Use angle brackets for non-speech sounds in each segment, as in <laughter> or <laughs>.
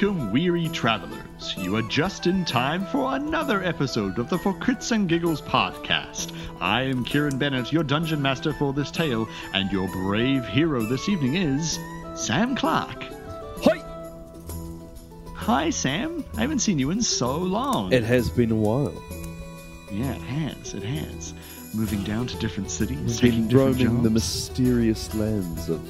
Welcome, weary travelers. You are just in time for another episode of the For Crits and Giggles podcast. I am Kieran Bennett, your dungeon master for this tale, and your brave hero this evening is Sam Clark. Hi! Hi, Sam. I haven't seen you in so long. It has been a while. yeah, it has. It has. Moving down to different cities, We've taking been different roaming the mysterious lands of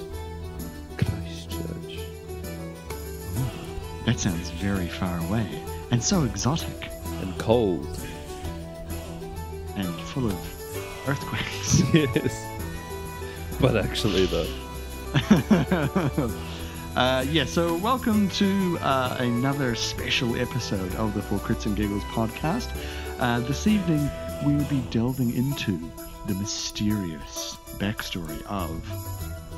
That sounds very far away and so exotic And cold. and full of earthquakes. <laughs> yes. But actually, though. <laughs> uh, yeah, so welcome to uh, another special episode of the For Crits and Giggles podcast. Uh, this evening, we will be delving into the mysterious backstory of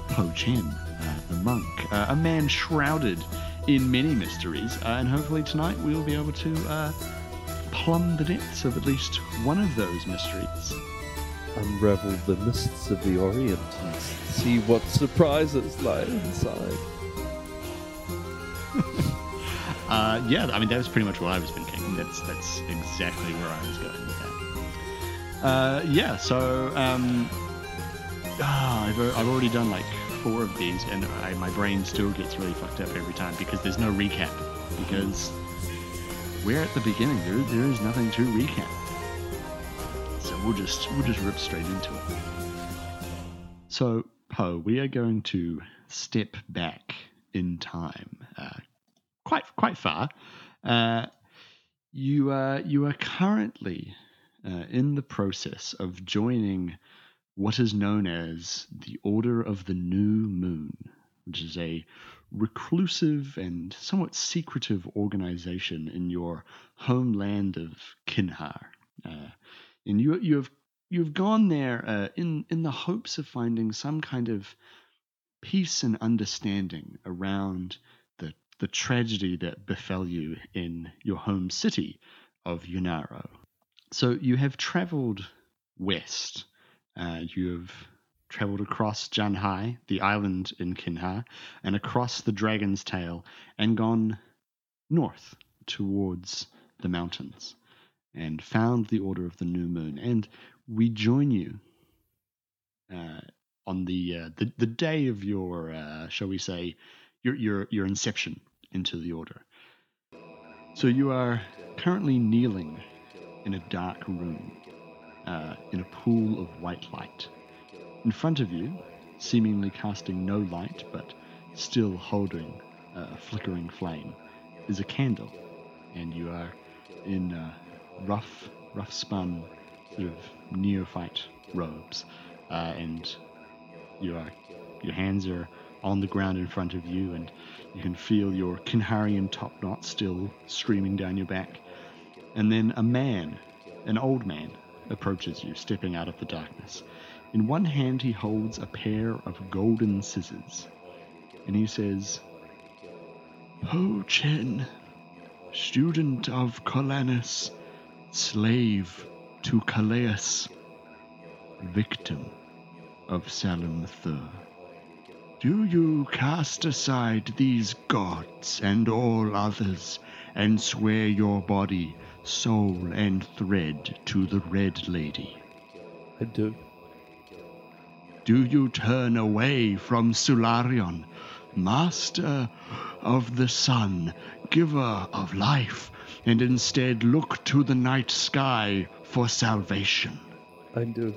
Po Chen, uh, the monk, uh, a man shrouded in many mysteries, uh, and hopefully tonight we will be able to uh, plumb the depths of at least one of those mysteries. Unravel the mists of the Orient and see what surprises lie inside. <laughs> Uh, yeah, I mean that was pretty much what I was thinking. That's that's exactly where I was going with that. Uh, yeah, so um, ah, I've I've already done like four of these, and I, my brain still gets really fucked up every time because there's no recap. Because we're at the beginning. There there is nothing to recap. So we'll just we'll just rip straight into it. So Poe, we are going to step back in time. Uh, quite quite far. Uh, you are you are currently uh, in the process of joining what is known as the Order of the New Moon, which is a reclusive and somewhat secretive organization in your homeland of Kinhar. Uh, and you you have you've gone there uh, in in the hopes of finding some kind of peace and understanding around the the tragedy that befell you in your home city of Yunaro. So you have traveled west. Uh, you have traveled across Janhai, the island in Kinhar, and across the Dragon's Tail, and gone north towards the mountains, and found the Order of the New Moon. And we join you uh, on the, uh, the the day of your, uh, shall we say, your your your inception into the order. So you are currently kneeling in a dark room, uh, in a pool of white light. In front of you, seemingly casting no light but still holding a flickering flame, is a candle, and you are in uh, rough, rough spun, sort of neophyte robes, uh, and you are your hands are on the ground in front of you, and you can feel your Kinharian top knot still streaming down your back. And then a man, an old man, approaches you, stepping out of the darkness. In one hand, he holds a pair of golden scissors, and he says, Po Chen, student of Colanus, slave to Calais, victim of Thur. Do you cast aside these gods and all others, and swear your body, soul, and thread to the Red Lady? I do. Do you turn away from Sularion, master of the sun, giver of life, and instead look to the night sky for salvation? I do.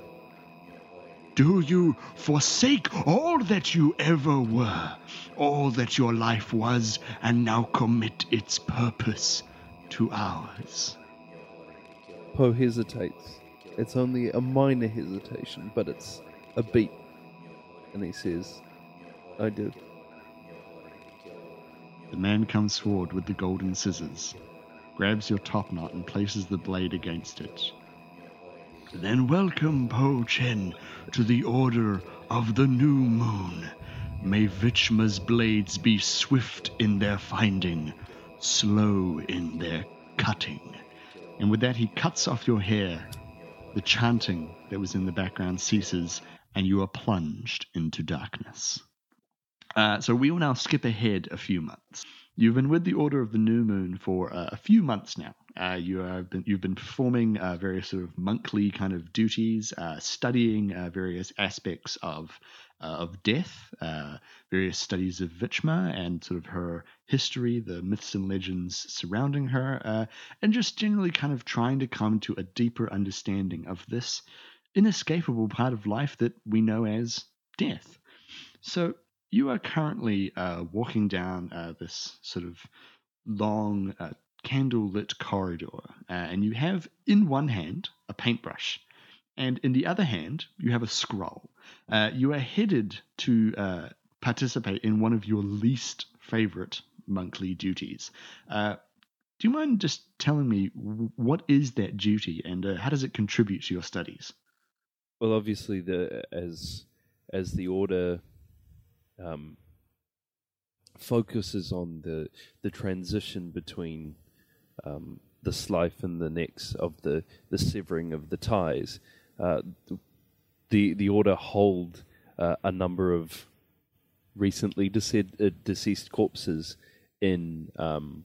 Do you forsake all that you ever were, all that your life was, and now commit its purpose to ours? Poe hesitates. It's only a minor hesitation, but it's a beat. And he says, I do. The man comes forward with the golden scissors, grabs your top knot, and places the blade against it. Then welcome, Po Chen, to the Order of the New Moon. May Vichma's blades be swift in their finding, slow in their cutting. And with that, he cuts off your hair. The chanting that was in the background ceases, and you are plunged into darkness. Uh, so we will now skip ahead a few months. You've been with the Order of the New Moon for uh, a few months now. Uh, you have been you've been performing uh, various sort of monthly kind of duties, uh, studying uh, various aspects of of death, various studies of Vichma and sort of her history, the myths and legends surrounding her, and just generally kind of trying to come to a deeper understanding of this inescapable part of life that we know as death. So you are currently uh, walking down uh, this sort of long uh, candle lit corridor, uh, and you have in one hand a paintbrush, and in the other hand you have a scroll. Uh, you are headed to uh, participate in one of your least favorite monthly duties. do you mind just telling me what is that duty and how does it contribute to your studies? Well, obviously, the as as the order um, focuses on the the transition between um, this life and the next of the the severing of the ties. Uh, the the order hold uh, a number of recently deceased, uh, deceased corpses in um,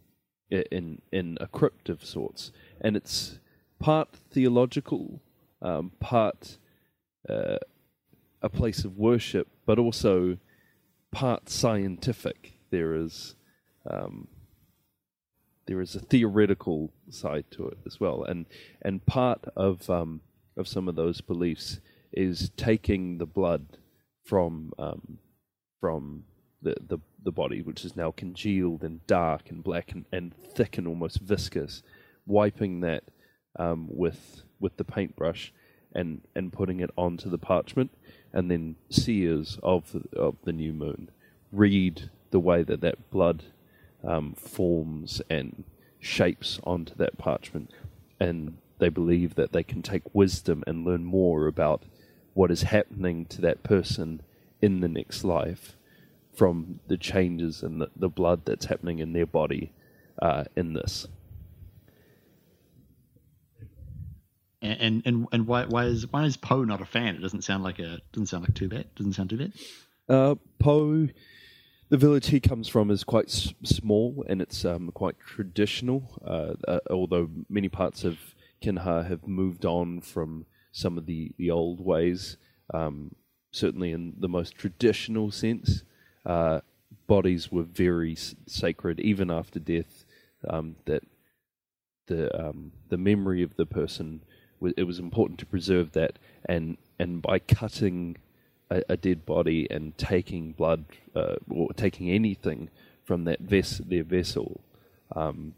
in in a crypt of sorts, and it's part theological, um, part uh, a place of worship, but also part scientific. There is um, there is a theoretical side to it as well, and and part of um, of some of those beliefs is taking the blood from um, from the, the the body, which is now congealed and dark and black and, and thick and almost viscous, wiping that um, with with the paintbrush and and putting it onto the parchment, and then seers of the, of the new moon read the way that that blood um, forms and shapes onto that parchment, and they believe that they can take wisdom and learn more about what is happening to that person in the next life from the changes in the, the blood that's happening in their body uh, in this. And and and why why is why is Poe not a fan? It doesn't sound like a doesn't sound like too bad. Doesn't sound too bad. Uh, Poe, the village he comes from is quite s- small and it's um, quite traditional. Uh, uh, although many parts of Kinhar have moved on from some of the the old ways, um, certainly in the most traditional sense, uh, bodies were very sacred even after death. Um, that the um, the memory of the person it was important to preserve that, and and by cutting a, a dead body and taking blood uh, or taking anything from that ves- their vessel, um,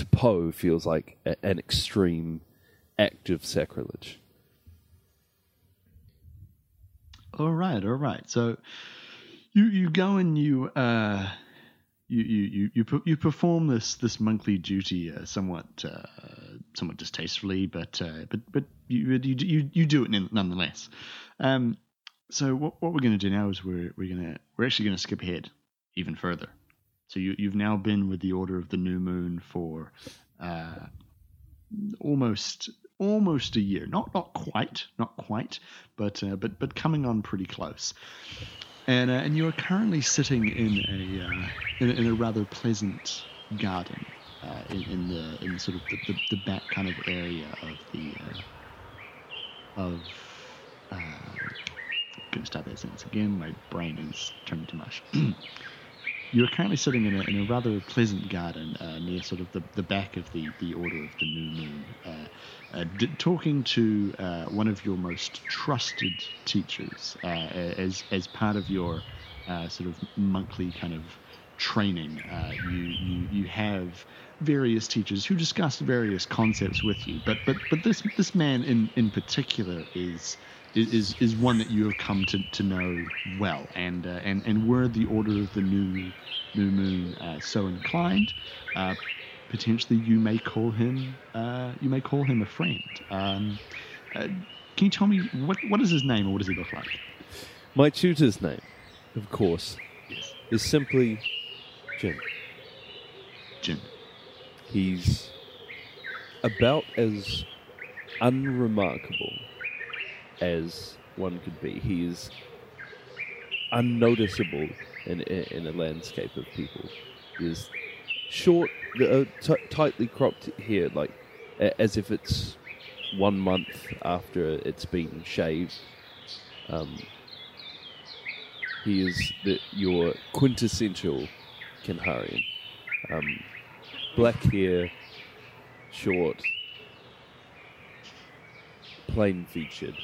to Poe feels like a, an extreme act of sacrilege. All right, all right. So you you go and you uh, you you you you perform this this monthly duty uh, somewhat uh, somewhat distastefully, but uh, but but you you you, you do it nonetheless. Um, so what what we're going to do now is we're we're gonna we're actually going to skip ahead even further. So you you've now been with the Order of the New Moon for uh, almost almost a year. Not not quite, not quite, but uh, but but coming on pretty close and uh, and you are currently sitting in a uh, in, in, a rather pleasant garden uh, in, in, the in sort of the, the, the, back kind of area of the uh, of uh, gonna start that sentence again. My brain is turning to mush. <clears throat> you are currently sitting in a, in a rather pleasant garden uh, near sort of the, the back of the, the Order of the New Moon, uh, uh, d- talking to uh, one of your most trusted teachers uh, as, as part of your sort of monthly kind of training. You, you, you have various teachers who discuss various concepts with you, but, but, but this, this man in, in particular is is is one that you have come to, to know well, and uh, and and were the Order of the New New Moon uh, so inclined, uh, potentially you may call him uh, you may call him a friend. Um, uh, can you tell me what what is his name or what does he look like? My tutor's name, of course, yes. is simply Jin. Jin. He's about as unremarkable as one could be. He is unnoticeable in, in, in a landscape of people. There's short, uh, t- tightly cropped hair, like as if it's one month after it's been shaved. Um, he is the, your quintessential Kinharian. Um, black hair, short, plain featured,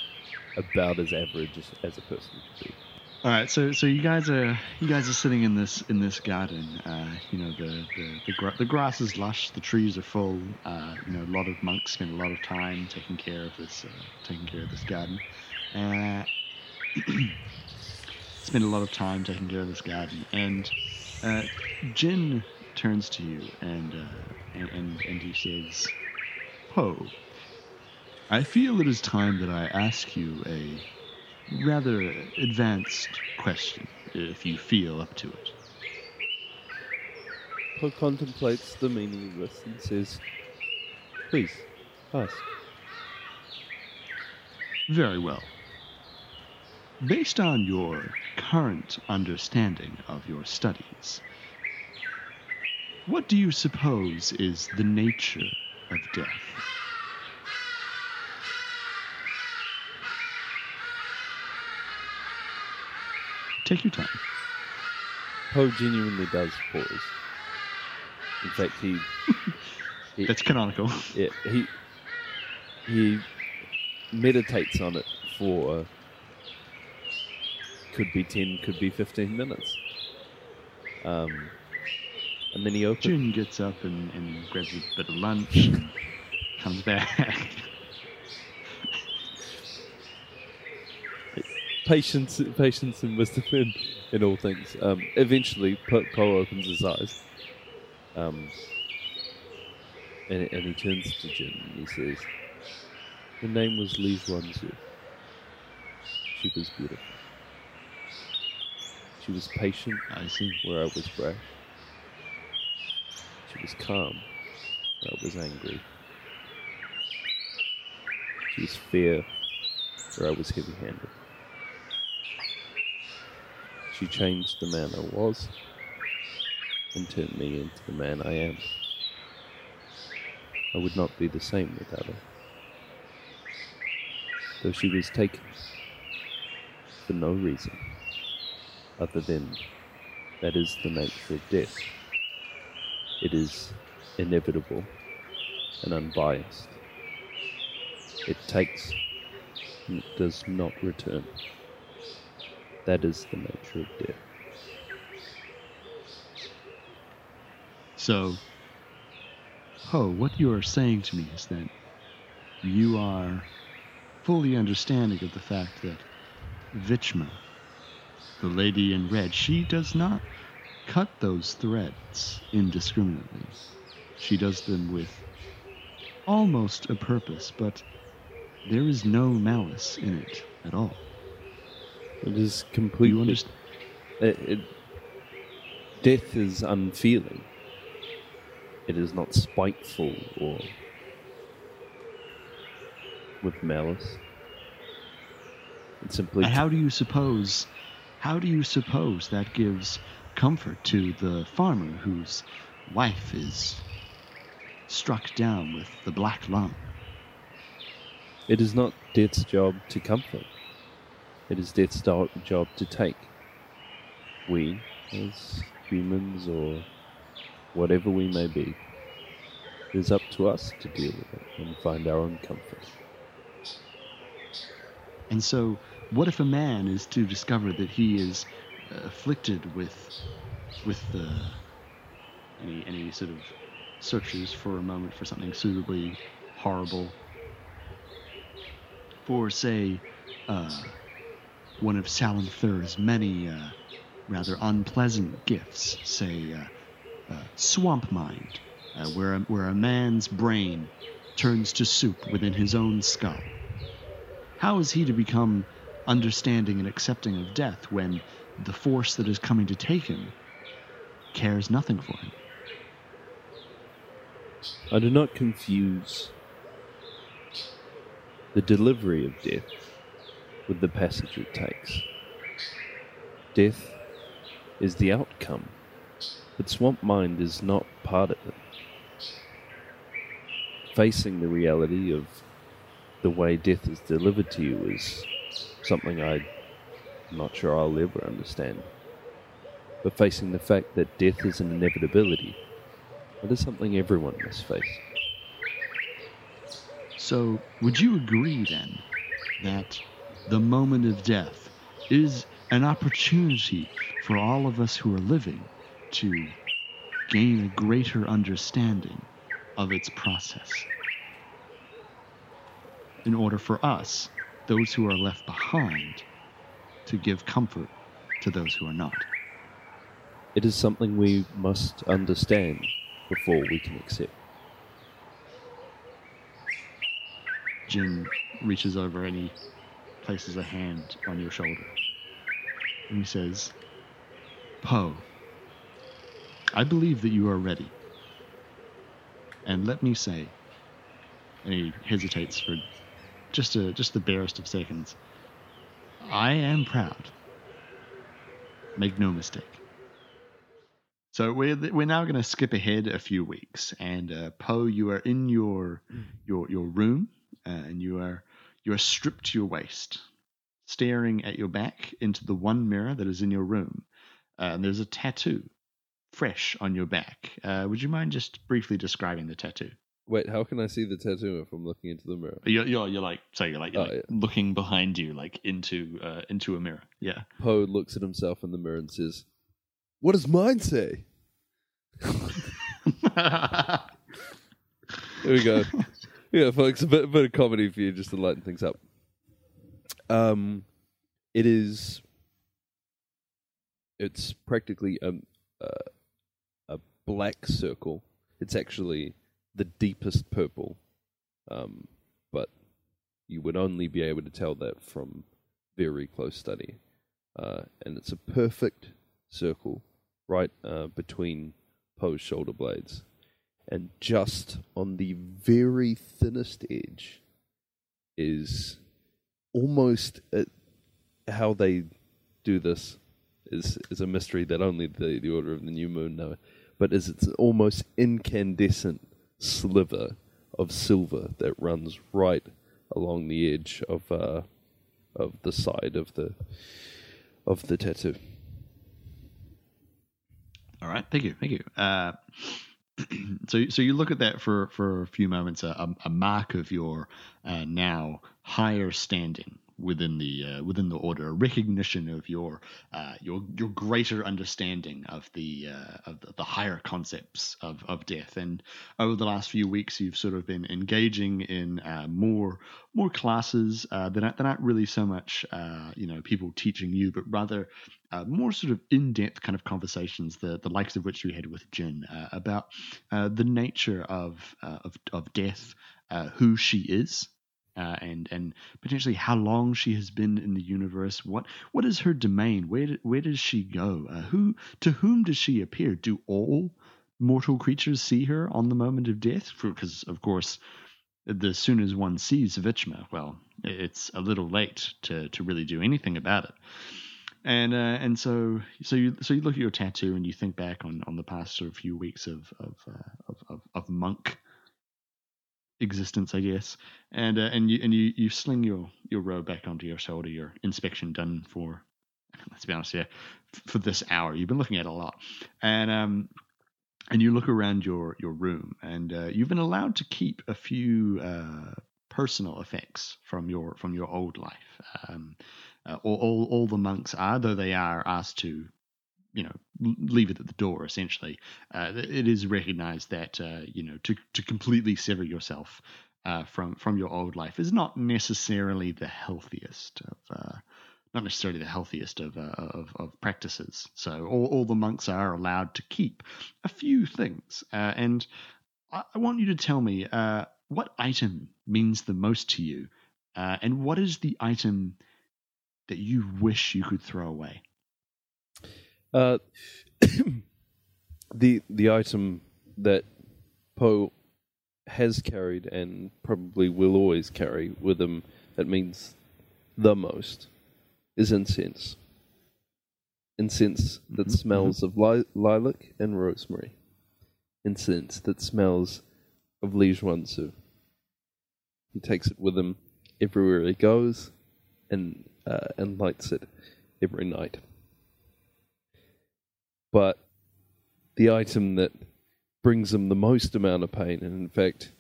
about as average as, as a person could be. All right, so so you guys are you guys are sitting in this in this garden. Uh, you know the the the, the grass is lush, the trees are full. Uh, you know a lot of monks spend a lot of time taking care of this uh, taking care of this garden. Uh, <clears throat> spend a lot of time taking care of this garden, and uh, Jin turns to you and uh, and, and and he says, "Ho, I feel it is time that I ask you a." rather advanced question, if you feel up to it. Poe contemplates the meaning of this and says, Please, ask. Very well. Based on your current understanding of your studies, what do you suppose is the nature of death? Take your time. Poe genuinely does pause. In fact, he. he <laughs> That's canonical. yeah, he. He meditates on it for. Could be 10, could be 15 minutes. Um, and then he opens. Jin gets up and, and grabs a bit of lunch and comes back. <laughs> patience, patience, and wisdom in, in all things. Um, eventually, Po opens his eyes, um, and, and he turns to Jin and he says, "Her name was Li Zhuanzu. She was beautiful. She was patient I see. where I was brash. She was calm where I was angry. She was fair where I was heavy-handed." She changed the man I was and turned me into the man I am. I would not be the same without her. Though she was taken for no reason other than that is the nature of death. It is inevitable and unbiased. It takes and it does not return. That is the nature of death. So, Ho, what you are saying to me is that you are fully understanding of the fact that Vichma, the lady in red, she does not cut those threads indiscriminately. She does them with almost a purpose, but there is no malice in it at all. It is You completely. understand? It, it, death is unfeeling. It is not spiteful or with malice. It simply And how do you suppose how do you suppose that gives comfort to the farmer whose wife is struck down with the black lung? It is not death's job to comfort. It is death's job to take. We, as humans or whatever we may be, it is up to us to deal with it and find our own comfort. And so, what if a man is to discover that he is uh, afflicted with with the any any sort of searches for a moment for something suitably horrible, for say, uh, one of Salamthur's many uh, rather unpleasant gifts, say, uh, uh, swamp mind, uh, where a, where a man's brain turns to soup within his own skull. How is he to become understanding and accepting of death when the force that is coming to take him cares nothing for him? I do not confuse the delivery of death with the passage it takes. Death is the outcome But Swamp Mind is not part of it. Facing the reality of the way death is delivered to you is something I'm not sure I'll ever understand. But facing the fact that death is an inevitability, that is something everyone must face. So, would you agree then that the moment of death is an opportunity for all of us who are living to gain a greater understanding of its process? In order for us, those who are left behind, to give comfort to those who are not. It is something we must understand before we can accept. Jin reaches over and he places a hand on your shoulder. And he says, Poe, I believe that you are ready. And let me say, and he hesitates for just a, just the barest of seconds. I am proud. Make no mistake. So we're we're now going to skip ahead a few weeks, and uh, Poe, you are in your your your room, uh, and you are you are stripped to your waist, staring at your back into the one mirror that is in your room, uh, and there's a tattoo, fresh on your back. Uh, would you mind just briefly describing the tattoo? Wait, how can I see the tattoo if I'm looking into the mirror? You're you're, you're like so you're like, you're Oh, like yeah. looking behind you, like into uh, into a mirror. Yeah. Poe looks at himself in the mirror and says, What does mine say? <laughs> Here we go. <laughs> yeah, folks, a bit, a bit of comedy for you just to lighten things up. Um, it is. It's practically a, a a black circle. It's actually the deepest purple, um, but you would only be able to tell that from very close study. Uh, and it's a perfect circle right uh, between Poe's shoulder blades. And just on the very thinnest edge is almost how they do this is is a mystery that only the, the Order of the New Moon know. But is it's an almost incandescent sliver of silver that runs right along the edge of uh, of the side of the of the tattoo. All right, thank you, thank you. Uh, <clears throat> so, so you look at that for for a few moments, a, a, mark of your uh, now higher standing within the uh, within the order, a recognition of your uh, your your greater understanding of the uh, of the, higher concepts of, of death. And over the last few weeks, you've sort of been engaging in uh, more more classes uh, that aren't, aren't really so much uh, you know people teaching you, but rather uh, more sort of in-depth kind of conversations, the the likes of which we had with Jin uh, about uh, the nature of uh, of of death, who she is, uh, and and potentially how long she has been in the universe. What what is her domain? Where do- where does she go? Uh, who to whom does she appear? Do all mortal creatures see her on the moment of death? Because of course. As soon as one sees Vichma, well, it's a little late to, to really do anything about it and uh, and so so you so you look at your tattoo and you think back on, on the past sort of few weeks of of, uh, of of of monk existence, I guess, and uh, and you and you, you sling your your robe back onto your shoulder. Your inspection done for let's be honest, yeah, for this hour. You've been looking at a lot, and um. And you look around your, your room, and uh, you've been allowed to keep a few uh, personal effects from your from your old life. Um, uh, all, all all the monks are, though they are asked to, you know, leave it at the door. Essentially, uh, it is recognised that uh, you know to to completely sever yourself uh, from from your old life is not necessarily the healthiest of. Uh, not necessarily the healthiest of, uh, of of practices. So all, all the monks are allowed to keep a few things, uh, and I, I want you to tell me what item means the most to you, and what is the item that you wish you could throw away? Uh, <coughs> the the item that Poe has carried and probably will always carry with him that means the most is incense. incense that Mhm, smells of li- lilac and rosemary, incense that smells of Lijuansu. He takes it with him everywhere he goes, and uh, and lights it every night. But the item that brings him the most amount of pain, and in fact,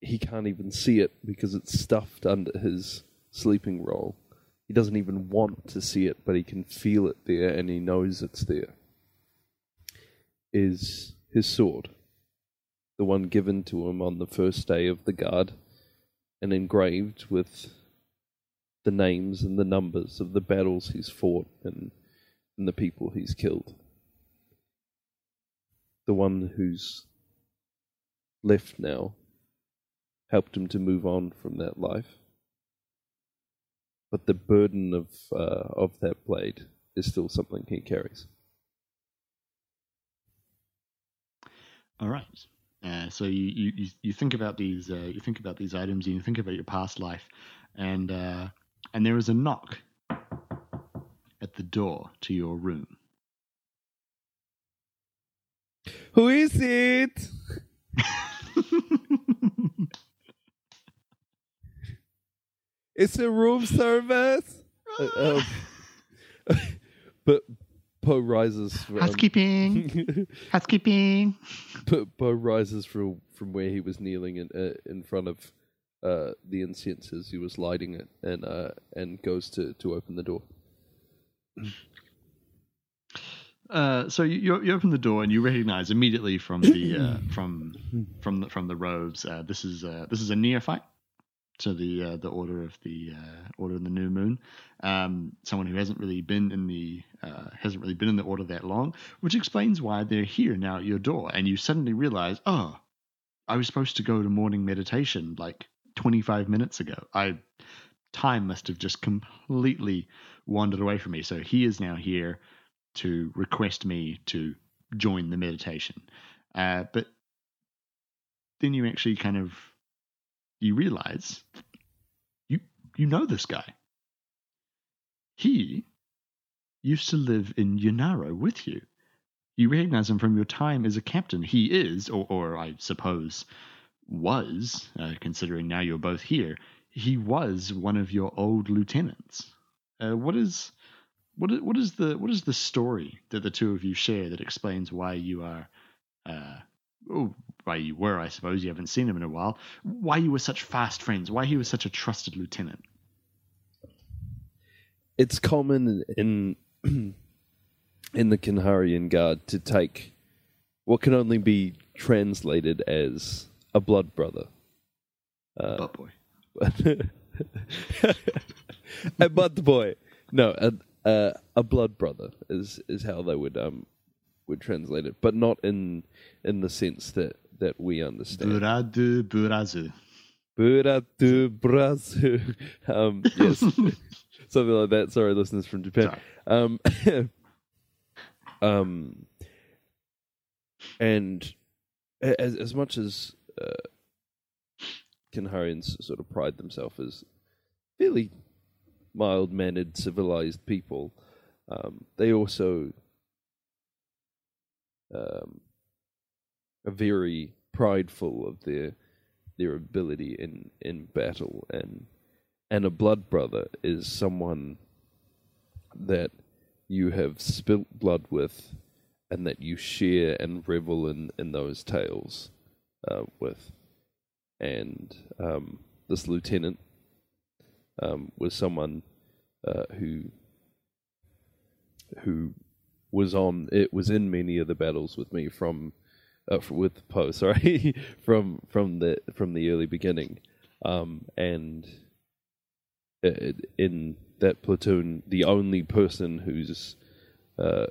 he can't even see it because it's stuffed under his sleeping roll. He doesn't even want to see it, but he can feel it there and he knows it's there. Is his sword, the one given to him on the first day of the guard and engraved with the names and the numbers of the battles he's fought and, and the people he's killed. The one who's left now helped him to move on from that life. But the burden of uh, of that blade is still something he carries. All right. Uh, so you, you, you- think about these uh, you think about these items and you think about your past life, and uh, and there is a knock at the door to your room. Who is it? <laughs> It's a room service. Uh, um, <laughs> but Poe rises from Housekeeping, <laughs> housekeeping. Po, Poe rises from from where he was kneeling in uh, in front of uh, the incense as he was lighting it, and uh, and goes to, to open the door. Uh, so you, you open the door and you recognize immediately from the uh, <clears throat> from from the from the robes. Uh, this is uh, this is a neophyte. So the uh, the order of the uh, order of the new moon. Um, someone who hasn't really been in the uh, hasn't really been in the order that long, which explains why they're here now at your door. And you suddenly realize, oh, I was supposed to go to morning meditation like 25 minutes ago. I time must have just completely wandered away from me. So he is now here to request me to join the meditation. Uh, but then you actually kind of you realize you you know this guy. He used to live in Yunaro with you. You recognize him from your time as a captain. He is, or, or I suppose was, uh, considering now you're both here, he was one of your old lieutenants. Uh, what is what is, what is the what is the story that the two of you share that explains why you are uh, oh, why you were I suppose you haven't seen him in a while why you were such fast friends why he was such a trusted lieutenant It's common in <clears throat> in the Kinharian Guard to take what can only be translated as a blood brother. Uh, butt boy <laughs> <laughs> <laughs> a blood boy. No, a, a a blood brother is is how they would um would translate it, but not in in the sense that that we understand. Buradu Burazu Bura do brazu. Um, yes, <laughs> something like that. Sorry, listeners from Japan. Um, <laughs> um, and as as much as uh, Kinharians sort of pride themselves as fairly mild mannered, civilized people, um, they also um, are very prideful of their their ability in, in battle and and a blood brother is someone that you have spilt blood with and that you share and revel in, in those tales uh, with. And um, this lieutenant um, was someone uh, who who was on it was in many of the battles with me from uh, with Poe, <laughs> sorry, from from the from the early beginning, um, and in that platoon, the only person whose uh,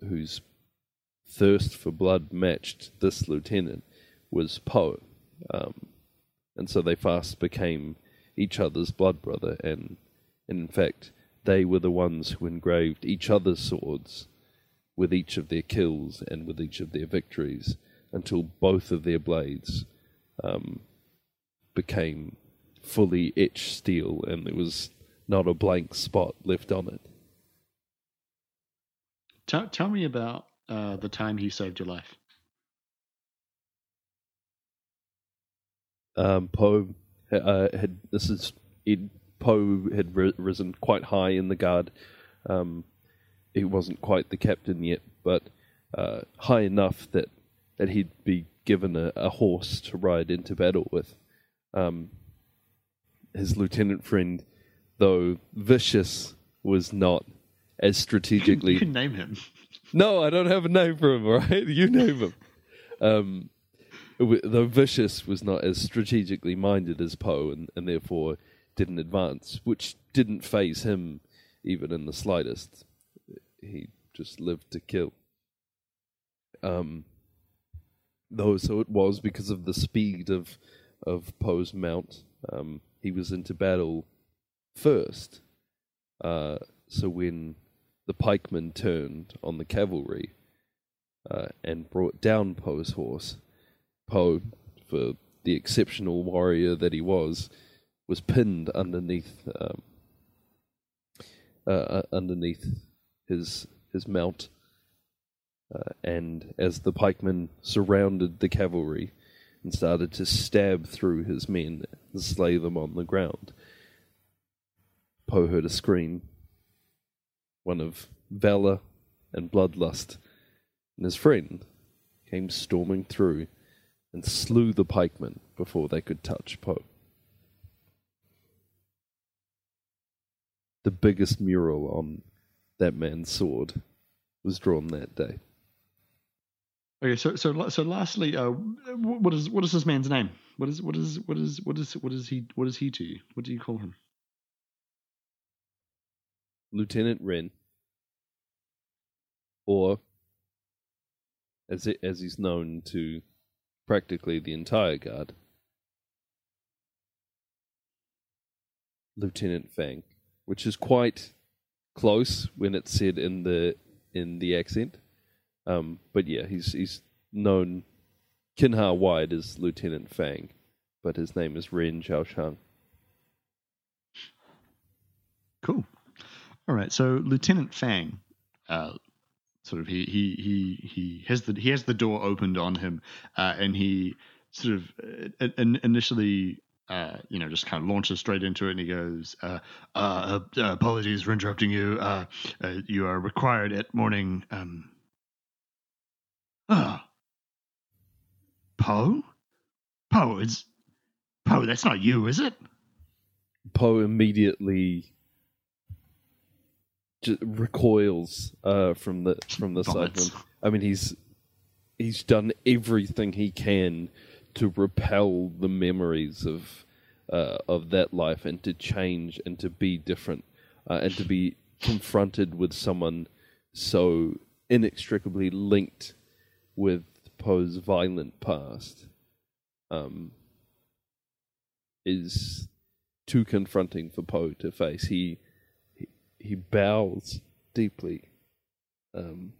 whose thirst for blood matched this lieutenant was Poe, um, and so they fast became each other's blood brother, and, and in fact, they were the ones who engraved each other's swords with each of their kills and with each of their victories until both of their blades um, became fully etched steel and there was not a blank spot left on it. Tell, tell me about uh, the time he saved your life. Um, Poe uh, had this is it, Poe had ri- risen quite high in the guard. Um, he wasn't quite the captain yet, but uh, high enough that that he'd be given a, a horse to ride into battle with. Um, his lieutenant friend, though vicious, was not as strategically. <laughs> you can name him. No, I don't have a name for him. All right, <laughs> you name him. Um, though vicious was not as strategically minded as Poe, and, and therefore didn't advance, which didn't faze him even in the slightest. He just lived to kill. Um, though, so it was because of the speed of of Poe's mount. Um, he was into battle first. Uh, so when the pikemen turned on the cavalry uh, and brought down Poe's horse, Poe, for the exceptional warrior that he was, was pinned underneath um, uh, uh, underneath his his mount. Uh, and as the pikemen surrounded the cavalry and started to stab through his men and slay them on the ground, Poe heard a scream, one of valor and bloodlust, and his friend came storming through and slew the pikemen before they could touch Poe. The biggest mural on that man's sword was drawn that day. Okay, so so so lastly, uh, what is what is this man's name? What is what is what is what is what is he what is he to you? What do you call him? Lieutenant Ren, or as it, as he's known to practically the entire guard, Lieutenant Fang, which is quite close when it's said in the in the accent. Um, but yeah, he's he's known Kinhar wide as Lieutenant Fang, but his name is Ren Xiaoshang. Cool. All right. So Lieutenant Fang, uh, sort of he he he he has the he has the door opened on him, uh, and he sort of uh, in, initially. Uh, you know, just kind of launches straight into it, and he goes, uh, uh, "Apologies for interrupting you. You are required at morning." Um, ah, Poe, Poe, it's Poe. That's not you, is it? Poe immediately just recoils uh, from the from the Vomits. him. I mean, he's he's done everything he can to repel the memories of uh, of that life and to change and to be different uh, and to be confronted with someone so inextricably linked with Poe's violent past um, is too confronting for Poe to face. He he, bows deeply, um,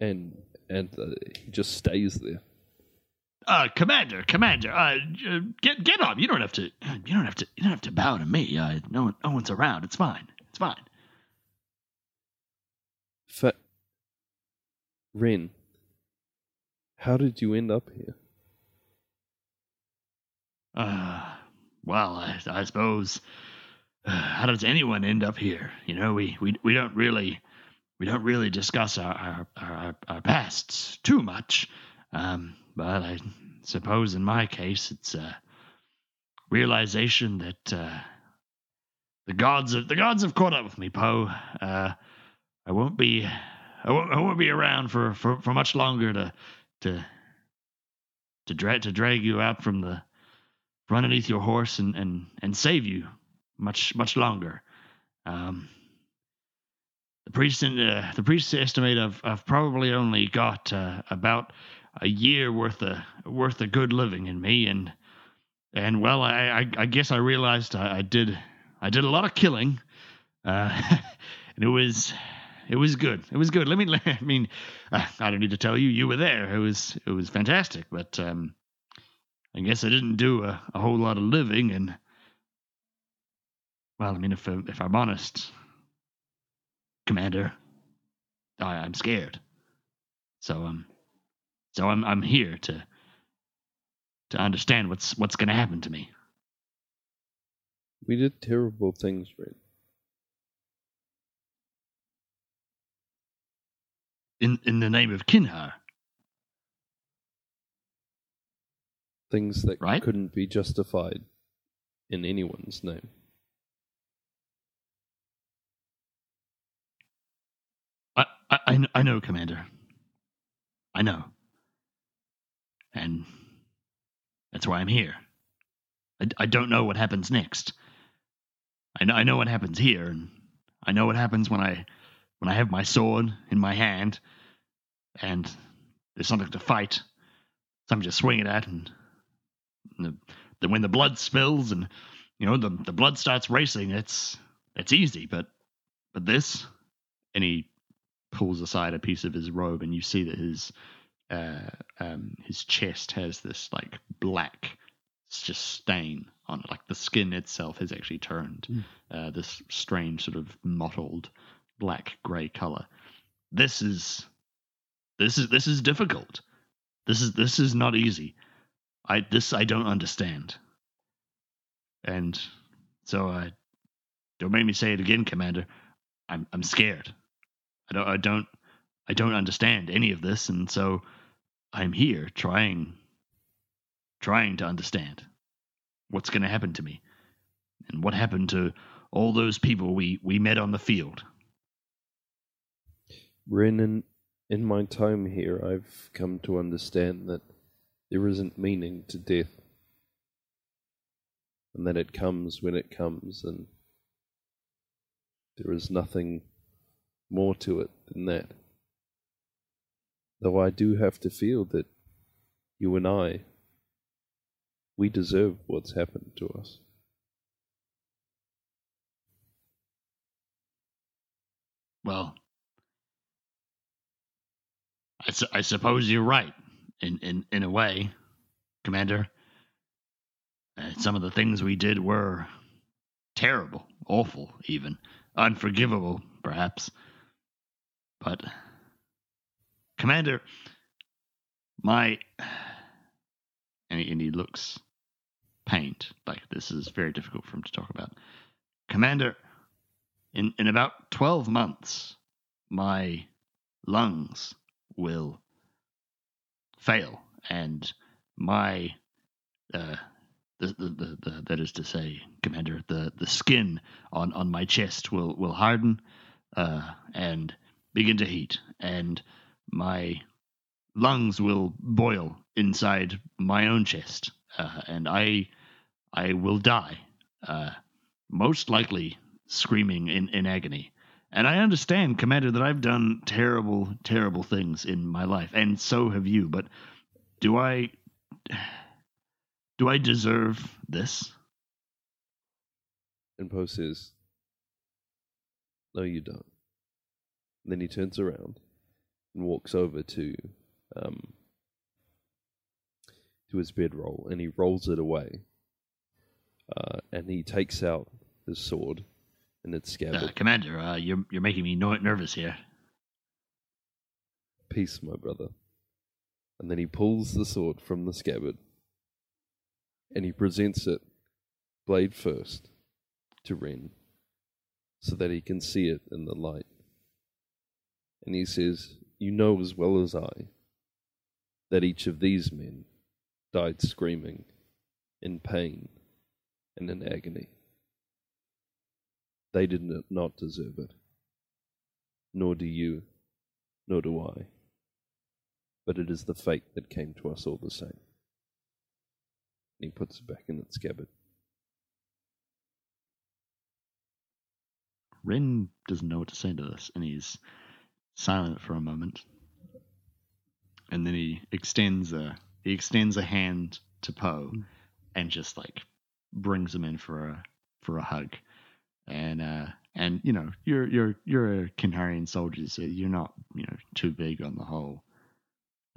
and and uh, he just stays there. Uh, Commander, Commander, uh, get get up. You don't have to. You don't have to. You don't have to bow to me. Uh, no one, no one's around. It's fine. It's fine. Fa- Ren, how did you end up here? Uh, well, I, I suppose. <sighs> How does anyone end up here? You know, we we we don't really we don't really discuss our our our, our pasts too much. Um, but I suppose in my case, it's a realization that uh, the gods have the gods have caught up with me, Poe. Uh, I won't be I won't, I won't be around for, for, for much longer to to to drag to drag you out from the from underneath your horse and, and, and save you much much longer. Um, the priest in, uh, the priests estimate I've I've probably only got uh, about a year worth of worth of good living in me, and and well, I I, I guess I realized I, I did I did a lot of killing, uh, <laughs> and it was it was good. It was good. <laughs> Let me. I mean, uh, I don't need to tell you. You were there. It was it was fantastic. But um, I guess I didn't do a, a whole lot of living. And well, I mean, if if I'm honest, Commander, I, I'm scared. So um, so I'm I'm here to to understand what's what's going to happen to me. We did terrible things, Ren. In in the name of Kinhar. Things that Right. couldn't be justified in anyone's name. I, I, know, Commander. I know. And that's why I'm here. I, I don't know what happens next. I know, I know what happens here, and I know what happens when I when I have my sword in my hand, and there's something to fight, something to swing it at, and the, then when the blood spills and you know the the blood starts racing, it's it's easy, but but this, and he pulls aside a piece of his robe, and you see that his uh, um, his chest has this like black just stain on it. Like the skin itself has actually turned Mm. uh, this strange sort of mottled black gray color. This is this is this is difficult. This is this is not easy. I this I don't understand. And so I don't make me say it again, Commander. I'm I'm scared. I don't I don't I don't understand any of this, and so I'm here trying trying to understand what's going to happen to me and what happened to all those people we we met on the field. Ren, in, in my time here, I've come to understand that there isn't meaning to death. And that it comes when it comes, and there is nothing more to it than that. Though I do have to feel that you and I, we deserve what's happened to us. Well, I, su- I suppose you're right in in in a way, Commander. Uh, some of the things we did were terrible, awful, even unforgivable, perhaps. But, Commander, my and he, and he looks pained. Like this is very difficult for him to talk about. Commander, in in about twelve months, my lungs will fail, and my uh, the, the, the that is to say, Commander, the, the skin on, on my chest will will harden, uh, and begin to heat, and my lungs will boil inside my own chest, uh, and I I will die, uh, most likely screaming in, in agony. And I understand, Commander, that I've done terrible, terrible things in my life, and so have you. But do I do I deserve this? And Poe says, No, you don't. And then he turns around and walks over to um, to his bedroll and he rolls it away. Uh, and he takes out his sword and its Uh, scabbard. Commander, uh, you're you're making me no- nervous here. Peace, my brother. And then he pulls the sword from the scabbard and he presents it, blade first, to Ren so that he can see it in the light. And he says, You know as well as I that each of these men died screaming in pain and in agony. They did not- deserve it, nor do you, nor do I. But it is the fate that came to us all the same. And he puts it back in its scabbard. Ren doesn't know what to say to this, and he's silent for a moment, and then he extends a he extends a hand to Poe, and just like brings him in for a for a hug, and uh and you know you're you're you're a Kinharian soldier, so you're not you know too big on the whole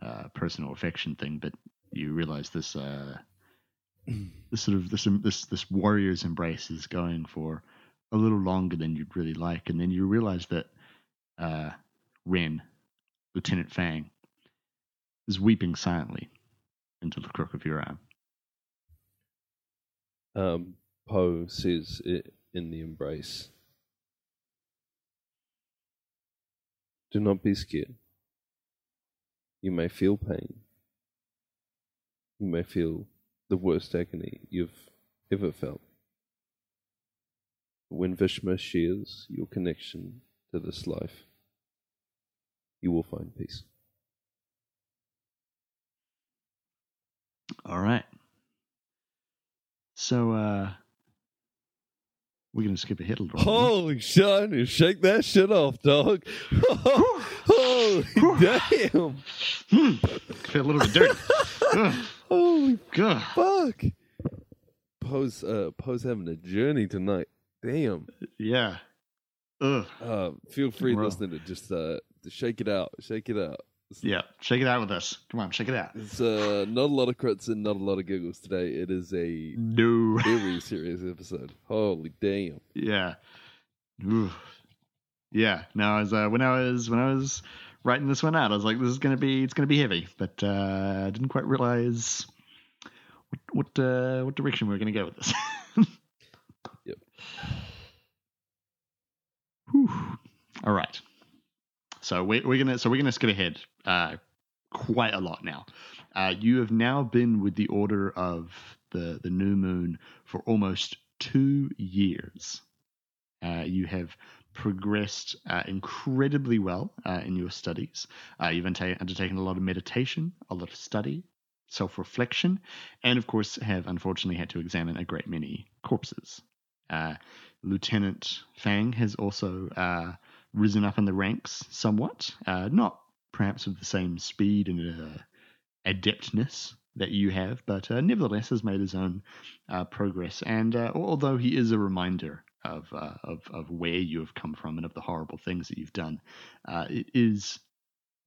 uh, personal affection thing, but you realize this uh <clears throat> this sort of this this this warrior's embrace is going for a little longer than you'd really like, and then you realize that uh, Ren, Lieutenant Fang, is weeping silently into the crook of your arm. Um, Poe says it in the embrace. Do not be scared. You may feel pain. You may feel the worst agony you've ever felt. When Vichma shares your connection to this life, you will find peace. All right. So, uh, we're to skip ahead a little. Holy shit, shake that shit off, dog. <laughs> Holy damn. Hmm. Feel a little bit dirty. <laughs> Holy God. fuck. Poe's, uh, Poe's having a journey tonight. Damn. Yeah. Ugh. Uh, feel free, Bro. listener, to just uh, shake it out. Shake it out. Yeah. Shake it out with us. Come on, shake it out. it's uh, not a lot of crits and not a lot of giggles today. It is a No. very serious episode. Holy damn. Yeah. Ooh. Yeah. No, as uh, when I was when I was writing this one out, I was like, this is gonna be it's gonna be heavy, but uh, I didn't quite realize what what uh, what direction we were gonna go with this. <laughs> Yep. Whew. All right. So we're, we're gonna so we're gonna skip ahead uh, quite a lot now. Uh, you have now been with the Order of the the New Moon for almost two years. Uh, you have progressed uh, incredibly well uh, in your studies. Uh, you've undertaken a lot of meditation, a lot of study, self reflection, and of course, have unfortunately had to examine a great many corpses. Uh, Lieutenant Fang has also uh, risen up in the ranks somewhat, uh, not perhaps with the same speed and uh, adeptness that you have, but uh, nevertheless has made his own uh, progress. And uh, although he is a reminder of, uh, of of where you have come from and of the horrible things that you've done, it is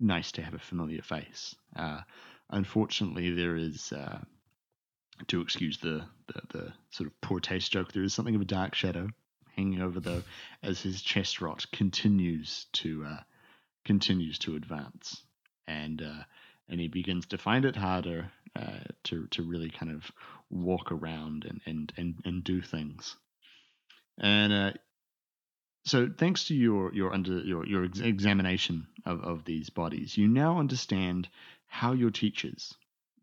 nice to have a familiar face. Unfortunately, there is. To excuse the, the, the sort of poor taste joke, there is something of a dark shadow hanging over though as his chest rot continues to uh, continues to advance, and uh, and he begins to find it harder uh, to to really kind of walk around and and and, and do things. And uh, so, thanks to your your under your your ex- examination of, of these bodies, you now understand how your teachers,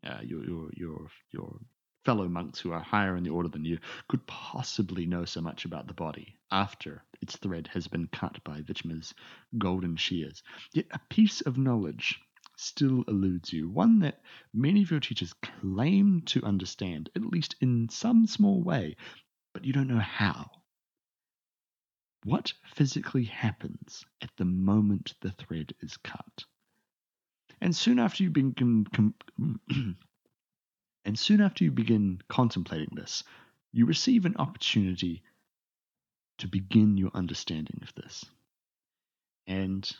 uh, your your your your fellow monks who are higher in the order than you, could possibly know so much about the body after its thread has been cut by Vichma's golden shears. Yet a piece of knowledge still eludes you, one that many of your teachers claim to understand, at least in some small way, but you don't know how. What physically happens at the moment the thread is cut? And soon after you begin, com- and soon after you begin contemplating this, you receive an opportunity to begin your understanding of this. And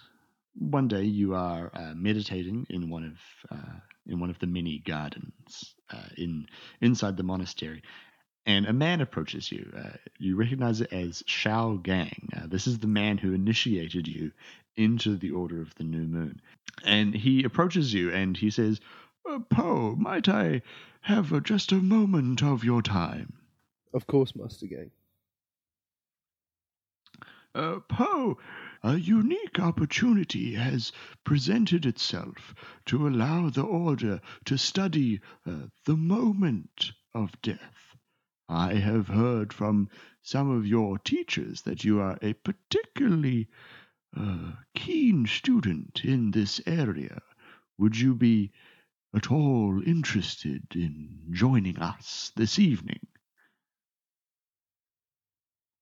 one day you are uh, meditating in one of uh, in one of the many gardens uh, in inside the monastery, and a man approaches you. Uh, you recognize it as Shao Gang. Uh, this is the man who initiated you into the Order of the New Moon, and he approaches you and he says, uh, "Poe, might I have just a moment of your time?" Of course, Master Gang. Uh, Poe, a unique opportunity has presented itself to allow the Order to study uh, the moment of death. I have heard from some of your teachers that you are a particularly uh, keen student in this area. Would you be at all interested in joining us this evening?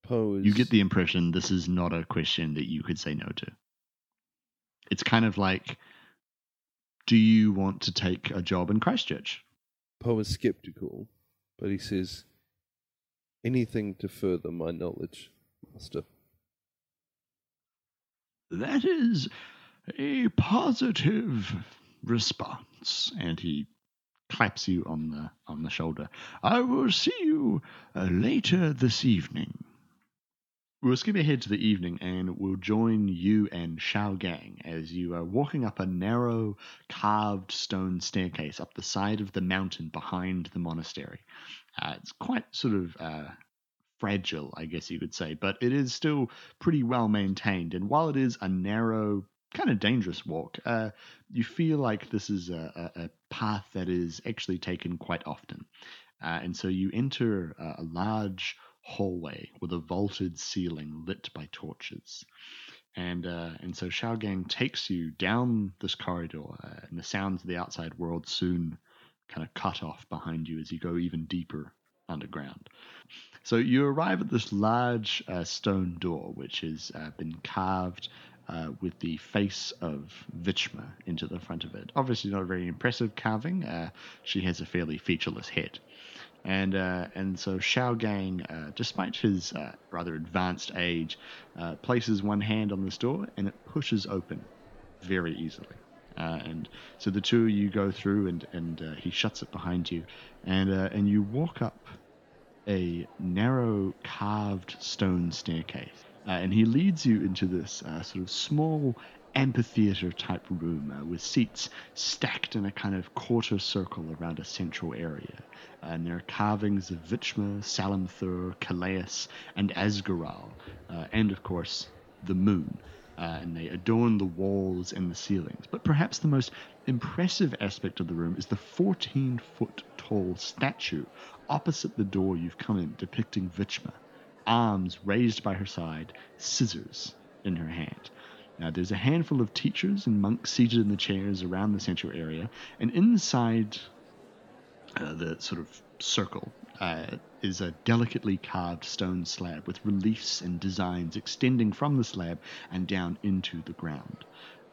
Poe is. You get the impression this is not a question that you could say no to. It's kind of like, do you want to take a job in Christchurch? Poe is skeptical, but he says, anything to further my knowledge, Master. That is a positive response. And he claps you on the on the shoulder. I will see you uh, later this evening. We'll skip ahead to the evening and we'll join you and Shao Gang as you are walking up a narrow, carved stone staircase up the side of the mountain behind the monastery. Uh, it's quite sort of uh, fragile, I guess you could say, but it is still pretty well maintained. And while it is a narrow, kind of dangerous walk, uh, you feel like this is a, a, path that is actually taken quite often. Uh, and so you enter a, a large hallway with a vaulted ceiling lit by torches. And uh, and so Shao Gang takes you down this corridor, uh, and the sounds of the outside world soon kind of cut off behind you as you go even deeper underground. So you arrive at this large uh, stone door, which has uh, been carved uh, with the face of Vichma into the front of it. Obviously, not a very impressive carving. Uh, she has a fairly featureless head. And uh, and so Shao Gang, uh, despite his uh, rather advanced age, uh, places one hand on this door and it pushes open very easily. And so the two of you go through and and he shuts it behind you, and and you walk up a narrow carved stone staircase. And he leads you into this sort of small amphitheater type room uh, with seats stacked in a kind of quarter circle around a central area. And there are carvings of Vichma, Salamthur, Calais, and Asgaral, uh, and of course, the moon. Uh, and they adorn the walls and the ceilings. But perhaps the most impressive aspect of the room is the 14 foot tall statue opposite the door you've come in, depicting Vichma, arms raised by her side, scissors in her hand. Now, there's a handful of teachers and monks seated in the chairs around the central area, and inside uh, the sort of circle uh, is a delicately carved stone slab with reliefs and designs extending from the slab and down into the ground.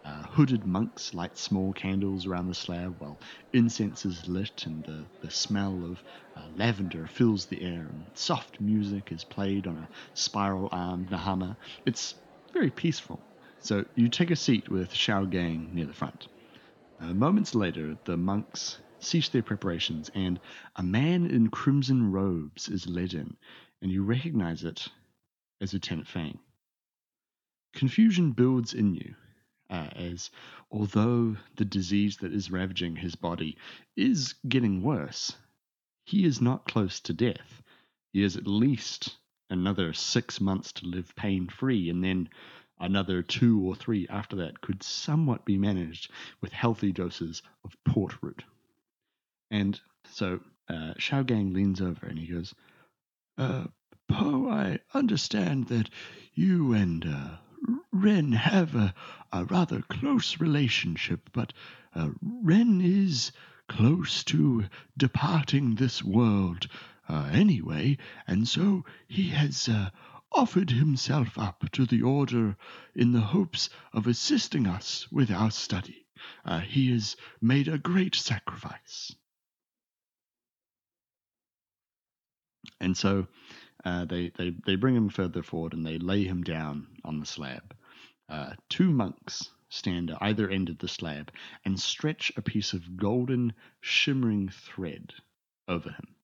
Uh, hooded monks light small candles around the slab while incense is lit and the, the smell of uh, lavender fills the air and soft music is played on a spiral armed nahama. It's very peaceful so you take a seat with Shao Gang near the front. Uh, moments later, the monks cease their preparations, and a man in crimson robes is led in, and you recognize it as Lieutenant Fang. Confusion builds in you, uh, as although the disease that is ravaging his body is getting worse, he is not close to death. He has at least another six months to live pain free, and then Another two or three after that could somewhat be managed with healthy doses of port root. And so uh, Shao Gang leans over and he goes, uh, Poe, I understand that you and uh, Ren have a, a, rather close relationship, but uh, Ren is close to departing this world uh, anyway, and so he has uh, offered himself up to the order in the hopes of assisting us with our study. Uh, he has made a great sacrifice. And so uh, they, they, they bring him further forward and they lay him down on the slab. Uh, two monks stand at either end of the slab and stretch a piece of golden, shimmering thread over him.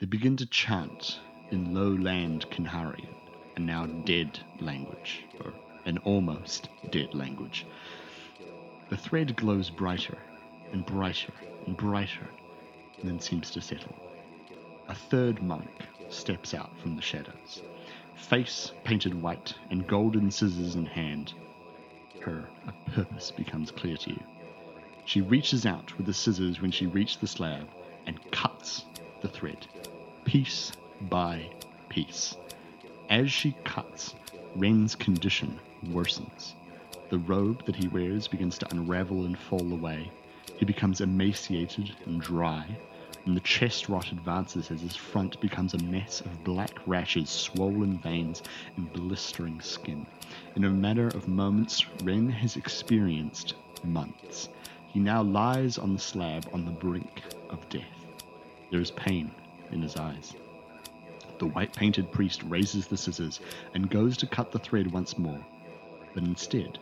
They begin to chant in lowland Kinharian a now dead language, or an almost dead language. The thread glows brighter and brighter and brighter, and then seems to settle. A third monk steps out from the shadows, face painted white and golden scissors in hand. Her purpose becomes clear to you. She reaches out with the scissors when she reaches the slab and cuts the thread, piece by piece. As she cuts, Ren's condition worsens. The robe that he wears begins to unravel and fall away. He becomes emaciated and dry, and the chest rot advances as his front becomes a mess of black rashes, swollen veins, and blistering skin. In a matter of moments, Ren has experienced months. He now lies on the slab on the brink of death. There is pain in his eyes. The white painted priest raises the scissors and goes to cut the thread once more, but instead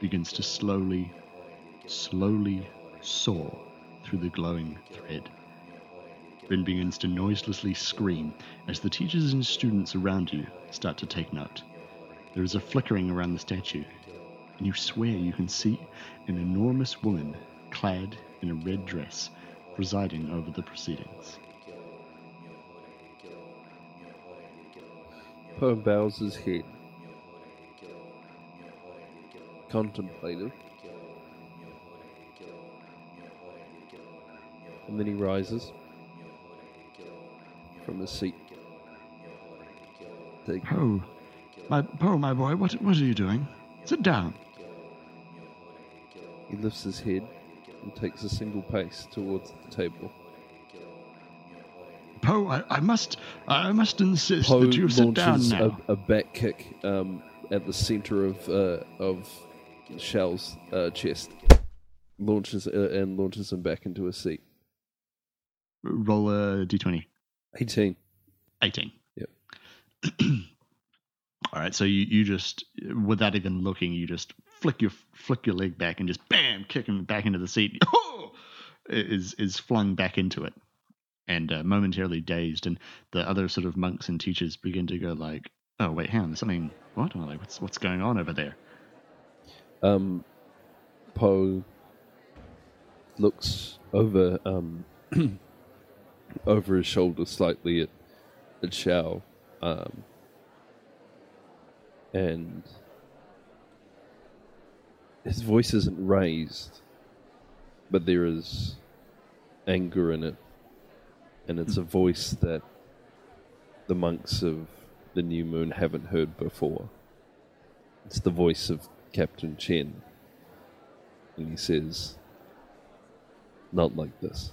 begins to slowly, slowly saw through the glowing thread. Then begins to noiselessly scream as the teachers and students around you start to take note. There is a flickering around the statue, and you swear you can see an enormous woman clad in a red dress presiding over the proceedings. Poe bows his head. Contemplative. And then he rises from his seat. Take, Poe, my Poe, my boy, what what are you doing? Sit down. he lifts his head and takes a single pace towards the table. Poe, I, I must I must insist Poe that you sit down now. a, a back kick um, at the center of uh, of Shell's uh, chest, launches uh, and launches him back into a seat. Roll a d20. Eighteen. 18. 18. Yep. <clears throat> All right, so you, you just, without even looking, you just flick your flick your leg back and just bam, kick him back into the seat. <laughs> Oh! Is is flung back into it, and uh, momentarily dazed, and the other sort of monks and teachers begin to go like, "Oh wait, hang on, there's something. What? Oh, like, what's what's going on over there?" Um, Poe looks over um, <clears throat> over his shoulder slightly at at Shao, um, and his voice isn't raised, but there is anger in it, and it's a voice that the monks of the New Moon haven't heard before. It's the voice of Captain Chen. And he says, Not like this.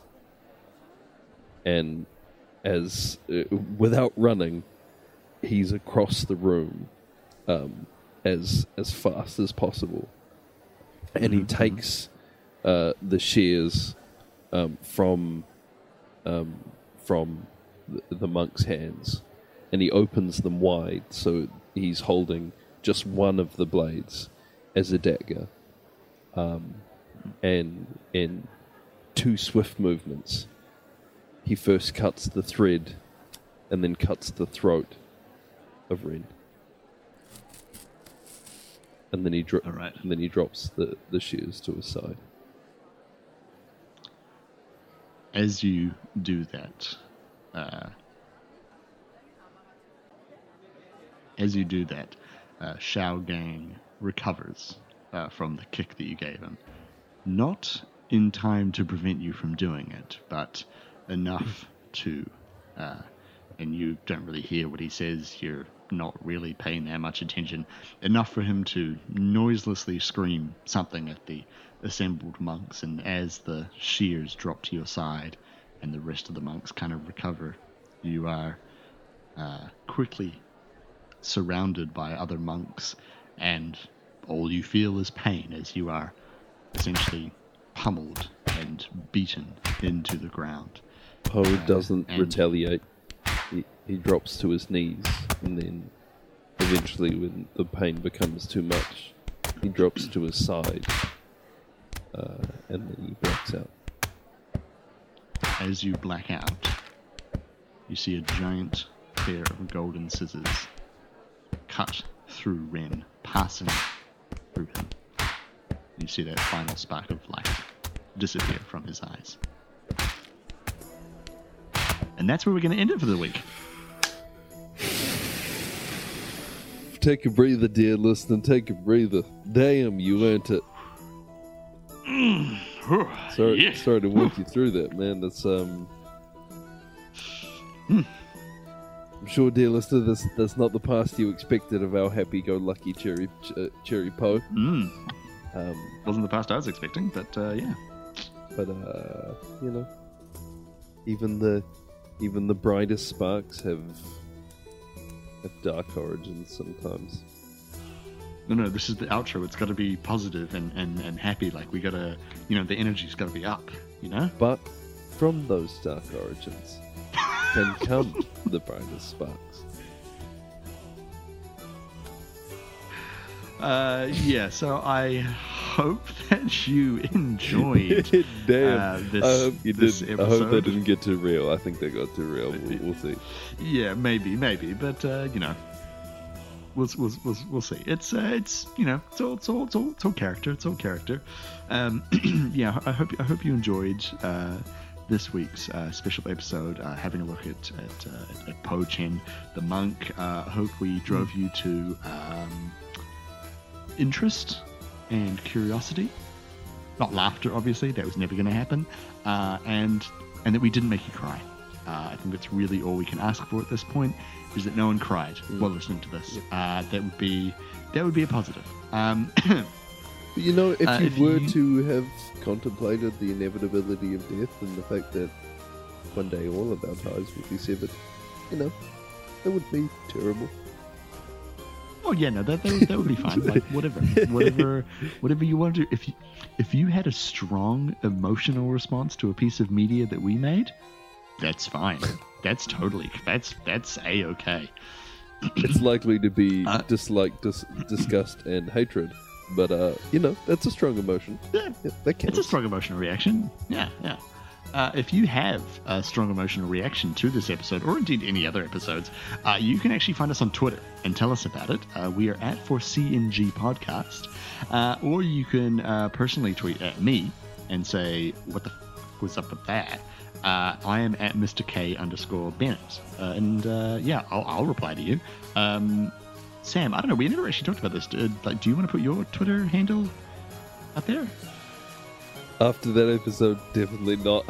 And as, uh, without running, he's across the room um, as, as fast as possible. And he takes uh, the shears um, from, um, from the, the monk's hands and he opens them wide so he's holding just one of the blades as a dagger. Um, and in two swift movements, he first cuts the thread and then cuts the throat of Ren. And then he dro- All right. and then he drops the, the shears to his side. As you do that, uh, as you do that, uh, Shao Gang recovers uh, from the kick that you gave him. Not in time to prevent you from doing it, but enough to. Uh, and you don't really hear what he says, you're not really paying that much attention. Enough for him to noiselessly scream something at the assembled monks, and as the shears drop to your side and the rest of the monks kind of recover, you are uh, quickly surrounded by other monks, and all you feel is pain as you are essentially pummeled and beaten into the ground. Poe doesn't and- retaliate. He, he drops to his knees, and then eventually, when the pain becomes too much, he drops to his side, uh, and then he blacks out. As you black out, you see a giant pair of golden scissors cut through Ren, passing through him. You see that final spark of light disappear from his eyes. And that's where we're going to end it for the week. Take a breather, dear listener. Take a breather. Damn, you earned it. <sighs> Sorry, Yeah. sorry to walk <laughs> you through that, man. That's um. Hmm. I'm sure, dear listener, that's that's not the past you expected of our happy-go-lucky cherry ch- uh, cherry Poe. Mm, Um, wasn't the past I was expecting, but uh, yeah. but uh, you know, even the even the brightest sparks have have dark origins sometimes. No, no, this is the outro. It's got to be positive and, and, and happy. Like, we got to, you know, the energy's got to be up, you know? But from those dark origins can come the brightest sparks. Uh, yeah, so I hope <laughs> that you enjoyed <laughs> Damn. uh, this, I hope you this did. I hope they didn't get too real. I think they got too real. We'll, we'll see. Yeah, maybe, maybe, but uh, you know, we'll, we'll, we'll, we'll see. It's uh, it's you know, it's all, it's all it's all it's all character. It's all character. Um, <clears throat> yeah, I hope I hope you enjoyed uh, this week's uh, special episode. Uh, having a look at at, uh, at Poe Chen, the monk. Uh, I hope we drove you to um, interest and curiosity. Not laughter, obviously. That was never going to happen. Uh, and and that we didn't make you cry. Uh, I think that's really all we can ask for at this point is that no one cried while listening to this. Uh, that would be that would be a positive. Um, But <clears throat> you know, if Uh, you if were you- to have contemplated the inevitability of death and the fact that one day all of our ties would be severed, you know, that would be terrible. Oh yeah, no, that, that, that would be fine. Like whatever, whatever, <laughs> whatever you want to do. If you if you had a strong emotional response to a piece of media that we made, that's fine. That's totally that's that's a okay. <clears throat> It's likely to be Uh, dislike, dis- disgust, and hatred. But uh, you know, that's a strong emotion. Yeah, Yeah, that counts. It's a strong emotional reaction. Yeah, yeah. Uh, if you have a strong emotional reaction to this episode, or indeed any other episodes, uh, you can actually find us on Twitter and tell us about it. Uh, we are at 4CNG Podcast. Uh, or you can uh, personally tweet at me and say, what the f- was up with that? Uh, I am at Mr. K underscore Bennett. And yeah, I'll, I'll reply to you. Um, Sam, I don't know. We never actually talked about this. Uh, like, do you want to put your Twitter handle up there? After that episode, definitely not.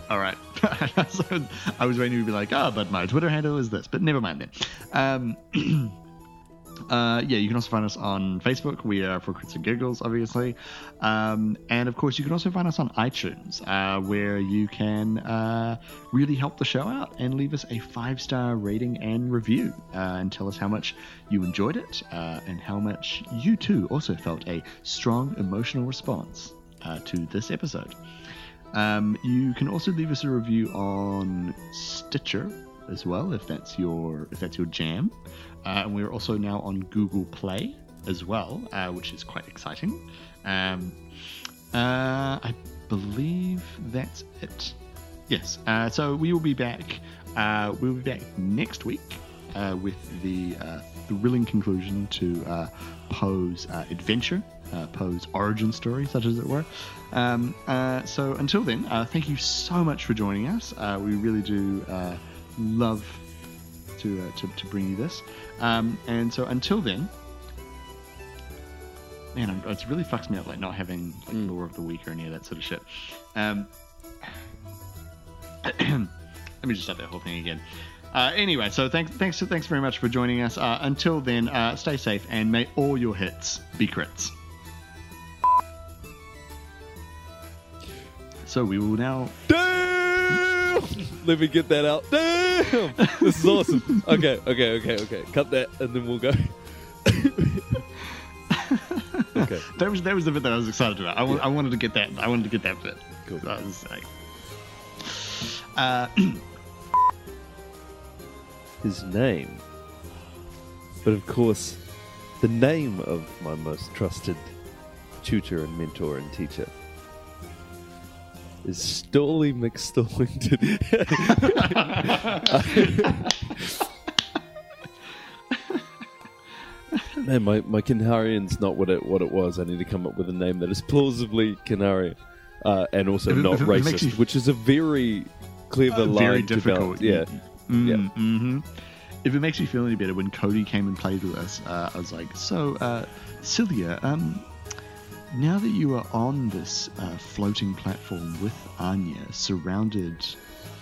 <laughs> All right. <laughs> I was waiting to be like, oh, but my Twitter handle is this, but never mind then. Um, <clears throat> uh, yeah, you can also find us on Facebook. We are for Crits and Giggles, obviously. Um, and of course, you can also find us on iTunes, uh, where you can uh, really help the show out and leave us a five star rating and review uh, and tell us how much you enjoyed it uh, and how much you too also felt a strong emotional response uh, to this episode. Um, you can also leave us a review on Stitcher as well, if that's your if that's your jam. Uh, and we're also now on Google Play as well, uh, which is quite exciting. Um, uh, I believe that's it. Yes. Uh, so we will be back. Uh, we'll be back next week uh, with the thrilling conclusion to Poe's adventure, Poe's origin story, such as it were. Um, so until then, thank you so much for joining us. We really do love to, uh, to to bring you this. Um, and so until then, man, it really fucks me up like not having like lore of the week or any of that sort of shit. Um, <clears throat> let me just start that whole thing again. Uh, anyway, so thanks, thanks, thanks very much for joining us. Uh, until then, uh, stay safe and may all your hits be crits. So we will now. Damn! Let me get that out. Damn! This is awesome. Okay, okay, okay, okay. Cut that, and then we'll go. <laughs> okay. That was that was the bit that I was excited about. I, wa- I wanted to get that. I wanted to get that bit. Cool. That was like, uh, <clears throat> His name. But of course, the name of my most trusted tutor and mentor and teacher is Stolly McStallington. <laughs> <laughs> Man, my, my Kinharian's not what it what it was. I need to come up with a name that is plausibly Canarian, uh, and also it- not it makes racist, you- which is a very clever uh, line very difficult. balance. Yeah, Mm, Yeah. mhm. If it makes you feel any better, when Cody came and played with us, uh, I was like, "So, uh, Celia, um, now that you are on this uh, floating platform with Anya, surrounded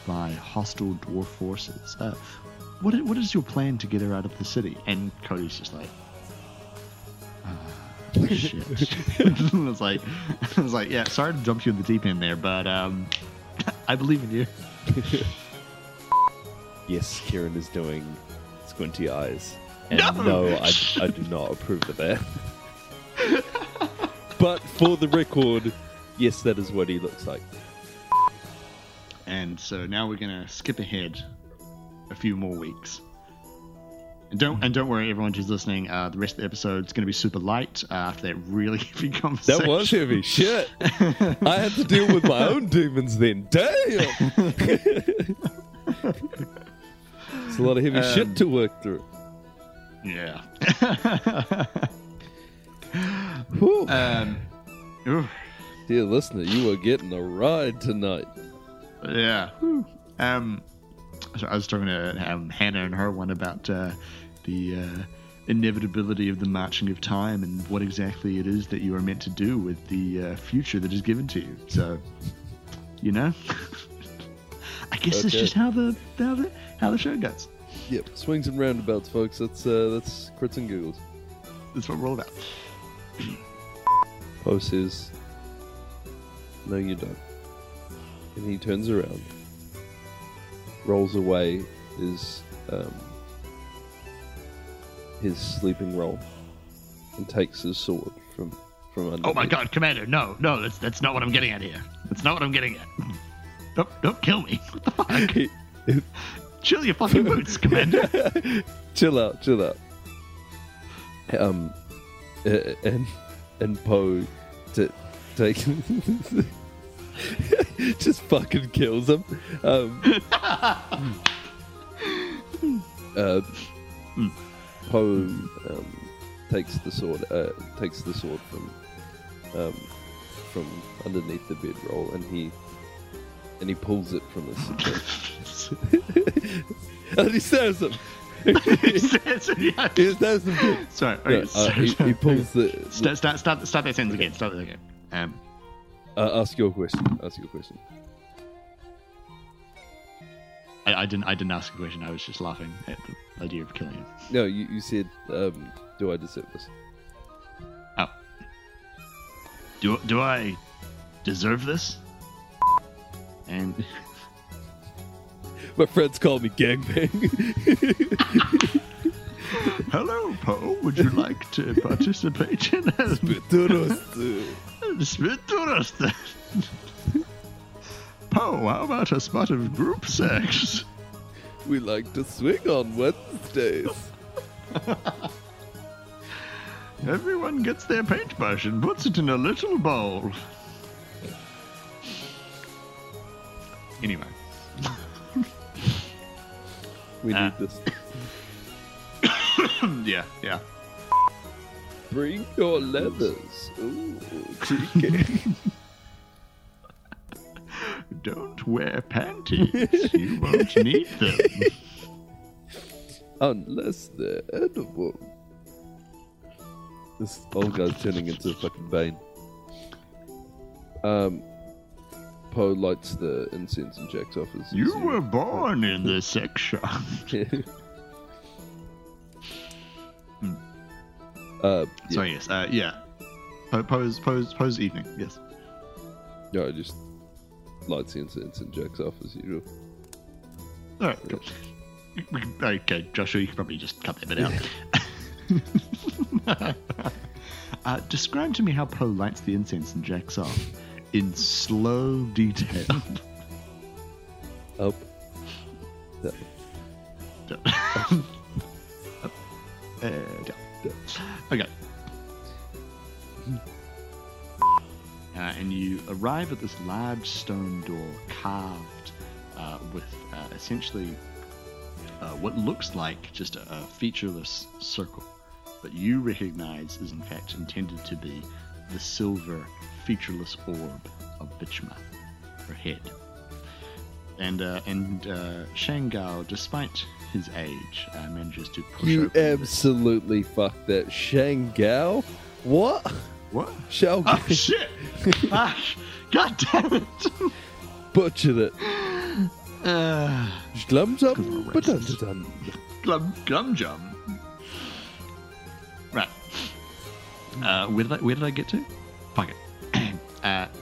by hostile dwarf forces, uh, what, what is your plan to get her out of the city?" And Cody's just like. "Ah, Shit. <laughs> I was like, I was like, yeah. Sorry to jump you in the deep end there, but um, <laughs> I believe in you. <laughs> Yes, Kieran is doing squinty eyes. And No! no, I, I do not approve of that. But for the record, yes, that is what he looks like. And so now we're going to skip ahead a few more weeks. And don't and don't worry, everyone who's listening. Uh, the rest of the episode is going to be super light uh, after that really <laughs> heavy conversation. That was heavy. Shit. I had to deal with my own demons then. Damn. it's a lot of heavy Um, shit to work through. Yeah. <laughs> Um. Dear listener, you are getting a ride tonight. yeah. Um. So I was talking to um, Hannah and her one about uh, the uh, inevitability of the marching of time and what exactly it is that you are meant to do with the uh, future that is given to you. So, you know, <laughs> I guess it's just how the how the how the show goes. Yep, swings and roundabouts, folks. That's uh, that's crits and giggles. That's what we're all about. Poe says, "No, you don't." And he turns around, rolls away his um, his sleeping roll, and takes his sword from from under. Oh my God, Commander! No, no, that's that's not what I'm getting at here. That's not what I'm getting at. Don't don't kill me. <laughs> What the fuck? He- Chill your fucking boots, Commander. <laughs> chill out, chill out. Um, uh, and and Poe to take <laughs> just fucking kills him. Um, <laughs> uh, Poe um, takes the sword, uh, takes the sword from um, from underneath the bedroll, and he and he pulls it from his. <laughs> and he stabs him. He stabs him. <laughs> Sorry, <laughs> No, okay, uh, <laughs> sorry, he, he pulls the. Start, start, start, start that sentence again. Start that again. Um, Uh, ask your question. Ask your question. I, I didn't. I didn't ask a question. I was just laughing at the idea of killing him. No, you, you said, um, "Do I deserve this?" Oh, do do I deserve this? And My friends call me gangbang. <laughs> hello, Poe. Would you like to participate in a spit <laughs> tourist? Poe, how about a spot of group sex? we like to swing on Wednesdays. <laughs> Everyone gets their paintbrush and puts it in a little bowl. Anyway, We Ah. need this. <coughs> yeah, yeah. Bring your leathers. Ooh, cheeky. <laughs> Don't wear panties. You won't need them. <laughs> Unless they're edible. This old guy's turning into a fucking Bane. Um, Poe lights the incense and jacks off his. You his- were born in the sex shop. uh, yeah, Sorry, yes, uh, yeah. Po- Pose, pose, pose. Evening. Yes. yeah, just lights the incense and jacks off as usual. All right. Cool. Okay, Joshua, you can probably just cut that bit out. <laughs> uh, describe to me how Poe lights the incense and jacks off in slow detail. Down. Up, uh, down. Okay. Uh, and you arrive at this large stone door carved uh, with uh, essentially uh, what looks like just a, a featureless circle, but you recognize is in fact intended to be the silver featureless orb of Bichma, her head. And uh, and uh, Shangao, despite his age, uh, manages to push You absolutely fucked that. Shangao? What? what? Shao Oh shit! ah, God damn it! butchered it. Uh, Glums up, but dun dun. glum glum jum. Right. Uh, where did I where did I get to? Fuck it at